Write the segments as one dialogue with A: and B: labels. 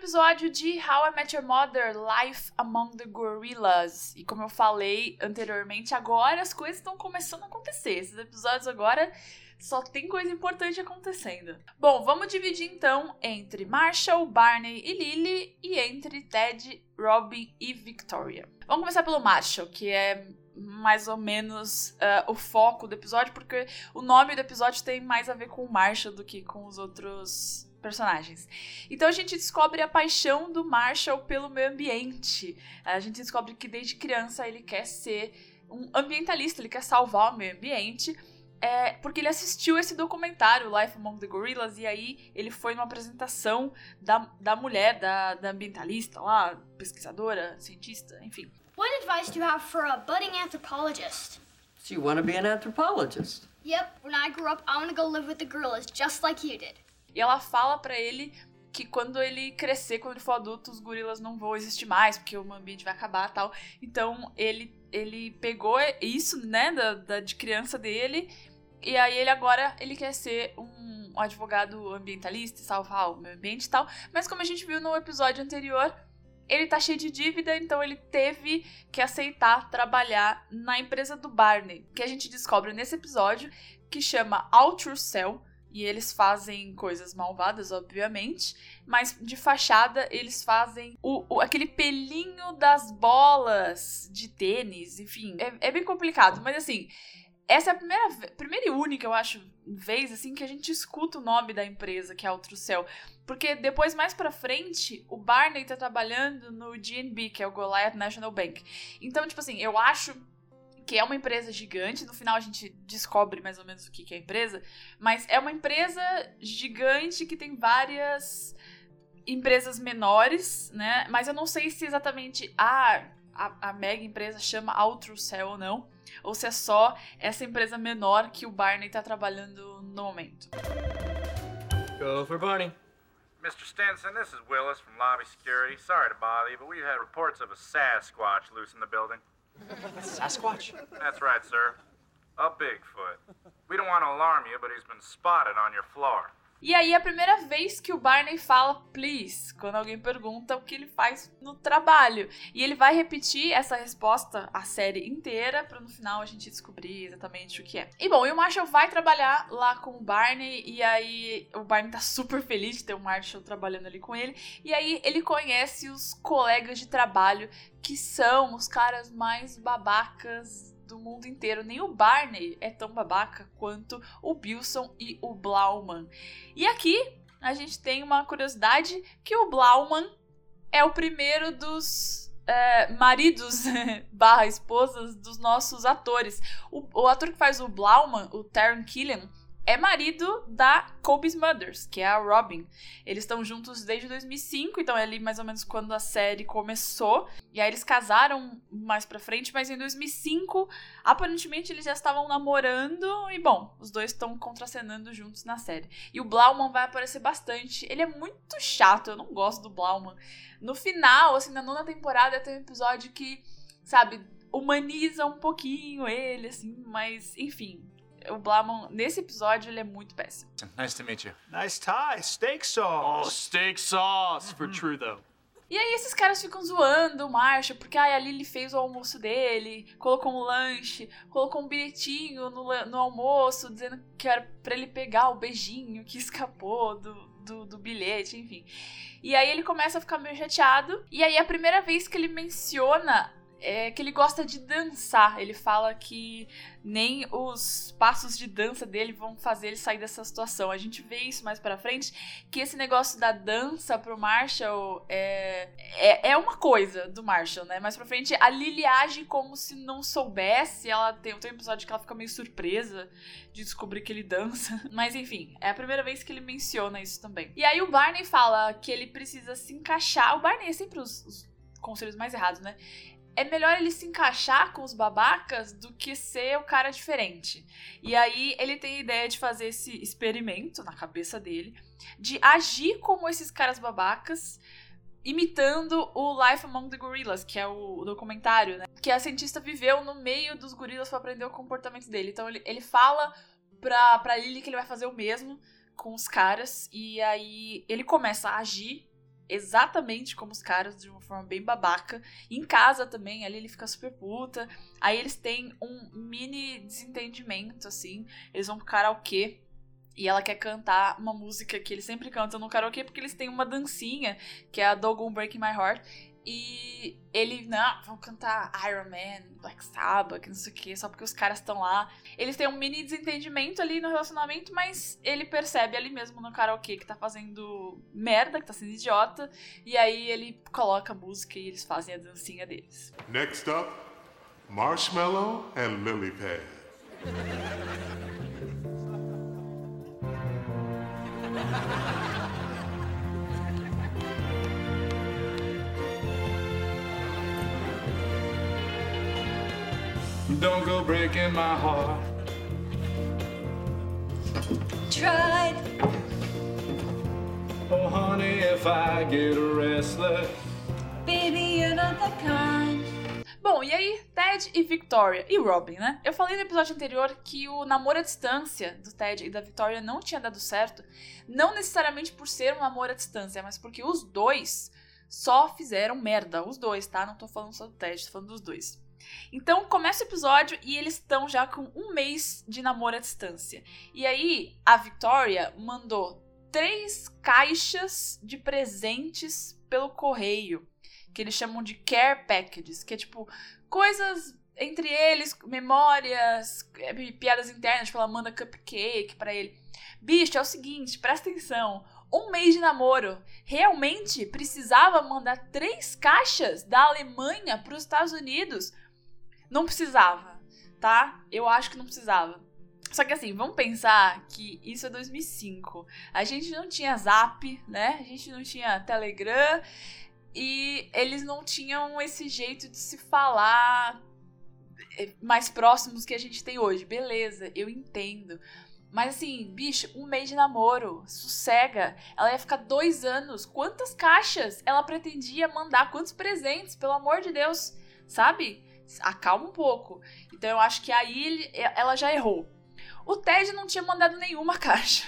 A: episódio de How I Met Your Mother Life Among the Gorillas. E como eu falei anteriormente, agora as coisas estão começando a acontecer. Esses episódios agora só tem coisa importante acontecendo. Bom, vamos dividir então entre Marshall, Barney e Lily e entre Ted, Robin e Victoria. Vamos começar pelo Marshall, que é mais ou menos uh, o foco do episódio, porque o nome do episódio tem mais a ver com o Marshall do que com os outros personagens. Então a gente descobre a paixão do Marshall pelo meio ambiente. A gente descobre que desde criança ele quer ser um ambientalista, ele quer salvar o meio ambiente. É, porque ele assistiu esse documentário, Life Among the Gorillas, e aí ele foi numa apresentação da, da mulher, da, da ambientalista lá, pesquisadora, cientista, enfim.
B: What advice do you have for a budding anthropologist?
C: So you want to be an anthropologist?
B: Yep, when I grow up, I want to go live with the gorillas just like you did.
A: E ela fala para ele que quando ele crescer, quando ele for adulto, os gorilas não vão existir mais, porque o ambiente vai acabar tal. Então ele, ele pegou isso, né, da, da, de criança dele, e aí ele agora ele quer ser um, advogado ambientalista, salvar o meio ambiente e tal. Mas como a gente viu no episódio anterior, ele tá cheio de dívida, então ele teve que aceitar trabalhar na empresa do Barney, que a gente descobre nesse episódio, que chama Ultracell e eles fazem coisas malvadas, obviamente, mas de fachada eles fazem o, o aquele pelinho das bolas de tênis, enfim, é, é, bem complicado, mas assim. Essa é a primeira, primeira e única, eu acho, vez assim que a gente escuta o nome da empresa, que é a Cell. Porque depois, mais pra frente, o Barney tá trabalhando no GNB, que é o Goliath National Bank. Então, tipo assim, eu acho que é uma empresa gigante. No final a gente descobre mais ou menos o que, é a empresa, mas é uma empresa gigante que tem várias empresas menores, né? Mas eu não sei se exatamente a, a, a mega empresa chama Ultracell ou não, ou se é só essa empresa menor que o Barney tá trabalhando no momento.
D: Go for Barney.
E: Mr. Stenson, this is Willis from Lobby Security. Sorry to bother you, but we've had reports of a Sasquatch loose in the building.
D: Sasquatch?
E: That's right, sir. A Bigfoot. We don't want to alarm you, but he's been spotted on your floor.
A: E aí, a primeira vez que o Barney fala please, quando alguém pergunta o que ele faz no trabalho. E ele vai repetir essa resposta a série inteira, para no final a gente descobrir exatamente o que é. E bom, e o Marshall vai trabalhar lá com o Barney, e aí o Barney tá super feliz de ter o Marshall trabalhando ali com ele. E aí ele conhece os colegas de trabalho que são os caras mais babacas do mundo inteiro. Nem o Barney é tão babaca quanto o Bilson e o Blauman. E aqui a gente tem uma curiosidade que o Blauman é o primeiro dos é, maridos barra esposas dos nossos atores. O, o ator que faz o Blauman, o Taron Killian, é marido da Kobe Smulders, que é a Robin. Eles estão juntos desde 2005, então é ali mais ou menos quando a série começou. E aí eles casaram mais pra frente, mas em 2005, aparentemente eles já estavam namorando. E bom, os dois estão contracenando juntos na série. E o Blauman vai aparecer bastante. Ele é muito chato, eu não gosto do Blauman. No final, assim, na nona temporada, tem um episódio que, sabe, humaniza um pouquinho ele, assim, mas enfim, o Blamon, nesse episódio, ele é muito péssimo.
E: Nice to meet you.
F: Nice tie. Steak sauce.
D: Oh, steak sauce for true, though.
A: E aí esses caras ficam zoando o Marshall, porque ai, a Lily fez o almoço dele, colocou um lanche, colocou um bilhetinho no, no almoço, dizendo que era pra ele pegar o beijinho que escapou do, do, do, bilhete, enfim. E aí ele começa a ficar meio chateado. E aí a primeira vez que ele menciona é que ele gosta de dançar. Ele fala que nem os passos de dança dele vão fazer ele sair dessa situação. A gente vê isso mais pra frente, que esse negócio da dança pro Marshall é, é, é uma coisa do Marshall, né? Mais pra frente, a Lily age como se não soubesse. Ela tem, tem um episódio que ela fica meio surpresa de descobrir que ele dança. Mas enfim, é a primeira vez que ele menciona isso também. E aí o Barney fala que ele precisa se encaixar. O Barney é sempre os, os conselhos mais errados, né? É melhor ele se encaixar com os babacas do que ser o cara diferente. E aí ele tem a ideia de fazer esse experimento na cabeça dele, de agir como esses caras babacas, imitando o Life Among the Gorillas, que é o documentário, né? Que a cientista viveu no meio dos gorilas para aprender o comportamento dele. Então ele, ele fala pra, pra Lily que ele vai fazer o mesmo com os caras, e aí ele começa a agir exatamente como os caras, de uma forma bem babaca. Em casa também, ali ele fica super puta. Aí eles têm um mini desentendimento, assim. Eles vão pro karaokê. E ela quer cantar uma música que eles sempre cantam no karaokê, porque eles têm uma dancinha, que é a Doggone Breaking My Heart. E ele, não, vão cantar Iron Man, Black Sabbath, que não sei o que, só porque os caras estão lá. Eles têm um mini desentendimento ali no relacionamento, mas ele percebe ali mesmo no karaokê que tá fazendo merda, que tá sendo idiota. E aí ele coloca a música e eles fazem a dancinha deles.
G: Next up, Marshmallow and Lily Pad.
H: Don't go breaking my heart.
I: Tried.
H: Oh, honey, if I get restless.
I: Baby, you're not the kind.
A: Bom, e aí, Ted e Victoria e Robin, né? Eu falei no episódio anterior que o namoro à distância do Ted e da Victoria não tinha dado certo, não necessariamente por ser um namoro à distância, mas porque os dois só fizeram merda. Os dois, tá? Não tô falando só do Ted, tô falando dos dois. Então começa o episódio e eles estão já com um mês de namoro à distância. E aí a Victoria mandou três caixas de presentes pelo correio, que eles chamam de care packages, que é tipo coisas entre eles, memórias, é, piadas internas, tipo ela manda cupcake para ele. Bicho, é o seguinte, presta atenção. Um mês de namoro. Realmente precisava mandar três caixas da Alemanha para os Estados Unidos não precisava, tá? Eu acho que não precisava. Só que assim, vamos pensar que isso é 2005. A gente não tinha Zap, né? A gente não tinha Telegram e eles não tinham esse jeito de se falar eh, mais próximos que a gente tem hoje. Beleza, eu entendo. Mas assim, bicho, um mês de namoro, sossega. Ela ia ficar dois anos. Quantas caixas ela pretendia mandar? Quantos presentes, pelo amor de Deus, sabe? Acalma um pouco. Então eu acho que aí ele, ela já errou. O Ted não tinha mandado nenhuma caixa.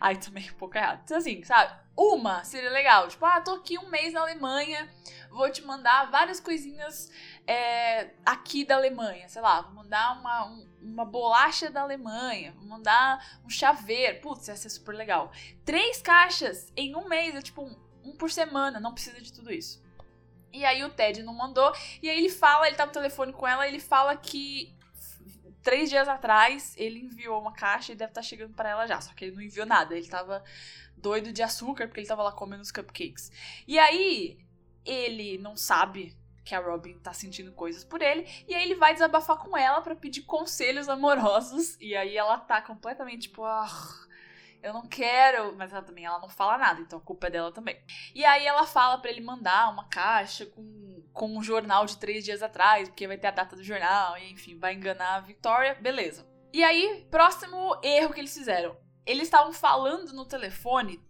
A: Aí também um pouco errado. Então, assim, sabe? Uma seria legal. Tipo, ah, tô aqui um mês na Alemanha, vou te mandar várias coisinhas é, aqui da Alemanha. Sei lá, vou mandar uma, um, uma bolacha da Alemanha, vou mandar um chaveiro. Putz, ia ser super legal. Três caixas em um mês, é tipo um, um por semana, não precisa de tudo isso. E aí o Ted não mandou. E aí ele fala, ele tá no telefone com ela, ele fala que três dias atrás ele enviou uma caixa e deve estar tá chegando para ela já. Só que ele não enviou nada. Ele tava doido de açúcar porque ele tava lá comendo os cupcakes. E aí ele não sabe que a Robin tá sentindo coisas por ele. E aí ele vai desabafar com ela para pedir conselhos amorosos. E aí ela tá completamente tipo. Ah, eu não quero, mas ela também ela não fala nada, então a culpa é dela também. E aí ela fala para ele mandar uma caixa com, com um jornal de três dias atrás, porque vai ter a data do jornal, e enfim, vai enganar a Victoria, beleza. E aí, próximo erro que eles fizeram. Eles estavam falando no telefone,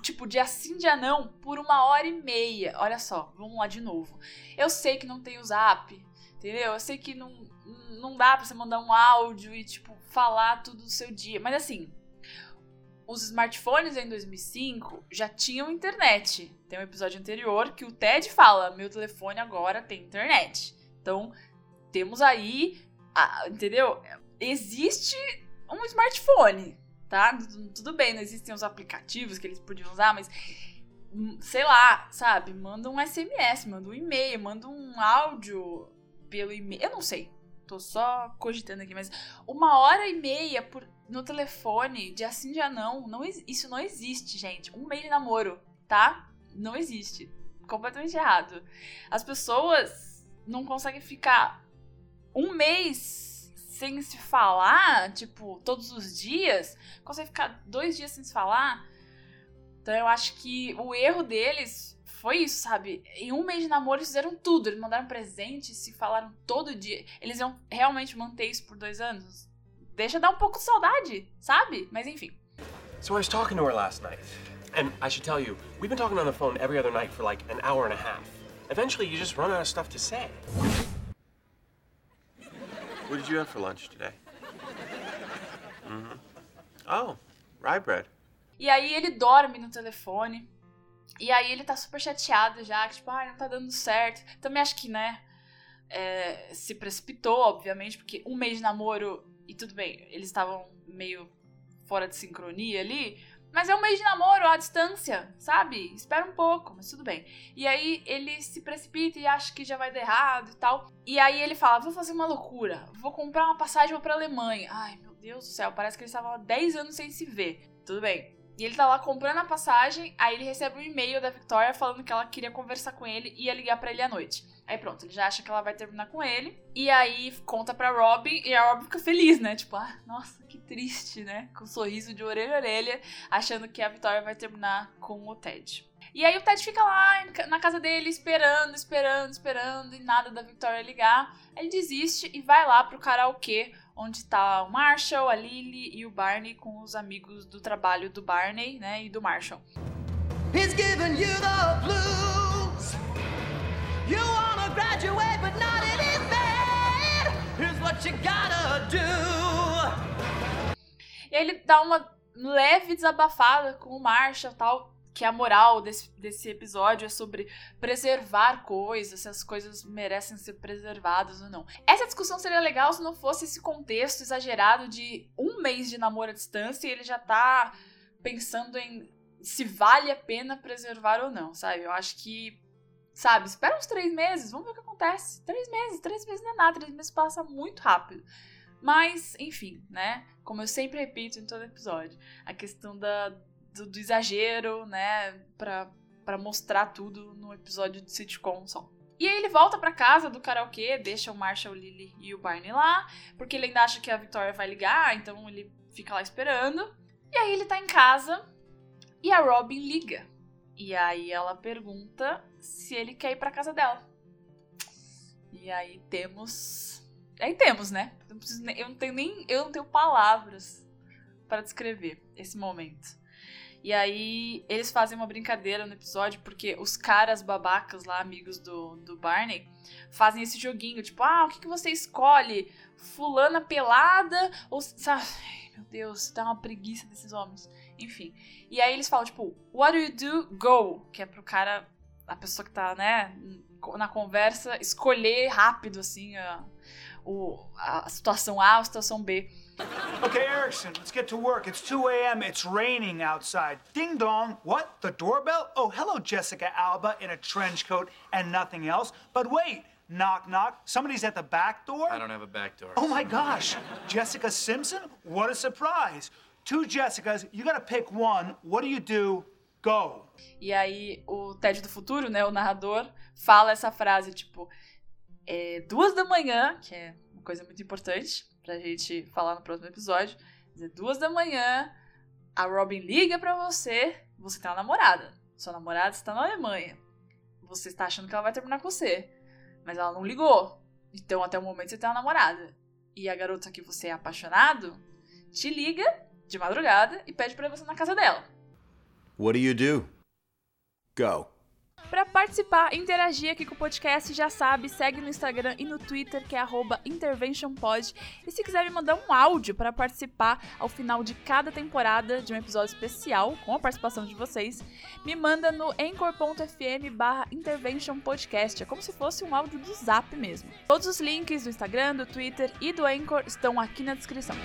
A: tipo, dia sim, dia não, por uma hora e meia. Olha só, vamos lá de novo. Eu sei que não tem o zap, entendeu? Eu sei que não, não dá pra você mandar um áudio e, tipo, falar tudo do seu dia. Mas assim, os smartphones em 2005 já tinham internet. Tem um episódio anterior que o Ted fala: meu telefone agora tem internet. Então, temos aí, a, entendeu? Existe um smartphone, tá? Tudo bem, não existem os aplicativos que eles podiam usar, mas hum, sei lá, sabe? Manda um SMS, manda um e-mail, manda um áudio pelo e-mail. Eu não sei. Tô só cogitando aqui, mas uma hora e meia por no telefone, de assim já não, não isso não existe, gente. Um mês de namoro, tá? Não existe. Completamente errado. As pessoas não conseguem ficar um mês sem se falar, tipo, todos os dias. Conseguem ficar dois dias sem se falar. Então eu acho que o erro deles foi isso, sabe? Em um mês de namoro eles fizeram tudo. Eles mandaram presente, se falaram todo dia. Eles iam realmente manter isso por dois anos? deixa dar um pouco de saudade, sabe? Mas enfim.
J: So I was talking to her last night. And I should tell you, we've been talking on the phone every other night for like an hour and a half. Eventually, you just run out of stuff to say.
K: What did you have for lunch today? Mm -hmm. Oh, rye bread.
A: E aí ele dorme no telefone. E aí ele tá super chateado já, que tipo, ai, não tá dando certo. Também acho que, né, é, se precipitou, obviamente, porque um mês de namoro, e tudo bem, eles estavam meio fora de sincronia ali, mas é um mês de namoro à distância, sabe? Espera um pouco, mas tudo bem. E aí ele se precipita e acha que já vai dar errado e tal. E aí ele fala: vou fazer uma loucura, vou comprar uma passagem pra Alemanha. Ai, meu Deus do céu, parece que eles estavam há 10 anos sem se ver. Tudo bem. E ele tá lá comprando a passagem, aí ele recebe um e-mail da Victoria falando que ela queria conversar com ele e ia ligar para ele à noite. Aí pronto, ele já acha que ela vai terminar com ele. E aí conta pra Robin e a Robin fica feliz, né? Tipo, ah, nossa, que triste, né? Com um sorriso de orelha a orelha, achando que a Victoria vai terminar com o Ted. E aí o Ted fica lá na casa dele esperando, esperando, esperando e nada da Victoria ligar. Ele desiste e vai lá pro karaokê onde tá o Marshall, a Lily e o Barney com os amigos do trabalho do Barney, né, e do Marshall. He's giving you the blues. You wanna graduate, but not in his bed. Here's what you gotta do. E aí ele dá uma leve desabafada com o Marshall e tal que a moral desse, desse episódio é sobre preservar coisas, se as coisas merecem ser preservadas ou não. Essa discussão seria legal se não fosse esse contexto exagerado de um mês de namoro à distância e ele já tá pensando em se vale a pena preservar ou não, sabe? Eu acho que, sabe, espera uns três meses, vamos ver o que acontece. Três meses, três meses não é nada, três meses passa muito rápido. Mas, enfim, né? Como eu sempre repito em todo episódio, a questão da, do, do exagero, né? Pra, pra mostrar tudo no episódio de sitcom só. E aí ele volta para casa do karaokê, deixa o Marshall, o Lily e o Barney lá, porque ele ainda acha que a Victoria vai ligar, então ele fica lá esperando. E aí ele tá em casa e a Robin liga. E aí ela pergunta se ele quer ir pra casa dela. E aí temos. Aí temos, né? Eu não, preciso, eu não tenho nem. Eu não tenho palavras para descrever esse momento. E aí eles fazem uma brincadeira no episódio, porque os caras babacas lá, amigos do, do Barney, fazem esse joguinho, tipo, ah, o que, que você escolhe? Fulana pelada ou. Sabe? Meu Deus, dá uma preguiça desses homens. Enfim. E aí eles falam, tipo, what do you do? Go! Que é pro cara, a pessoa que tá, né, na conversa, escolher rápido, assim, a, a situação A a situação B.
F: Okay, Erickson, let's get to work. It's 2 a.m. It's raining outside. Ding dong. What? The doorbell? Oh, hello, Jessica Alba in a trench coat and nothing else. But wait. Knock, knock. Somebody's at the back door?
K: I don't have a back door.
F: Oh my gosh. Jessica Simpson? What a surprise. Two Jessicas, you gotta pick one. What do you do? Go.
A: E aí, o Ted do futuro, né, o narrador, fala essa frase, tipo, é, duas da manhã, que é uma coisa muito importante, pra gente falar no próximo episódio. Dizer, duas da manhã, a Robin liga pra você, você tem uma namorada. Sua namorada está na Alemanha. Você está achando que ela vai terminar com você. Mas ela não ligou. Então, até o momento, você tem uma namorada. E a garota que você é apaixonado te liga de madrugada e pede pra você na casa dela.
K: What do you do? Go.
A: Para participar, interagir aqui com o podcast, já sabe, segue no Instagram e no Twitter, que é interventionpod. E se quiser me mandar um áudio para participar ao final de cada temporada de um episódio especial, com a participação de vocês, me manda no anchor.fm barra interventionpodcast. É como se fosse um áudio do Zap mesmo. Todos os links do Instagram, do Twitter e do Anchor estão aqui na descrição.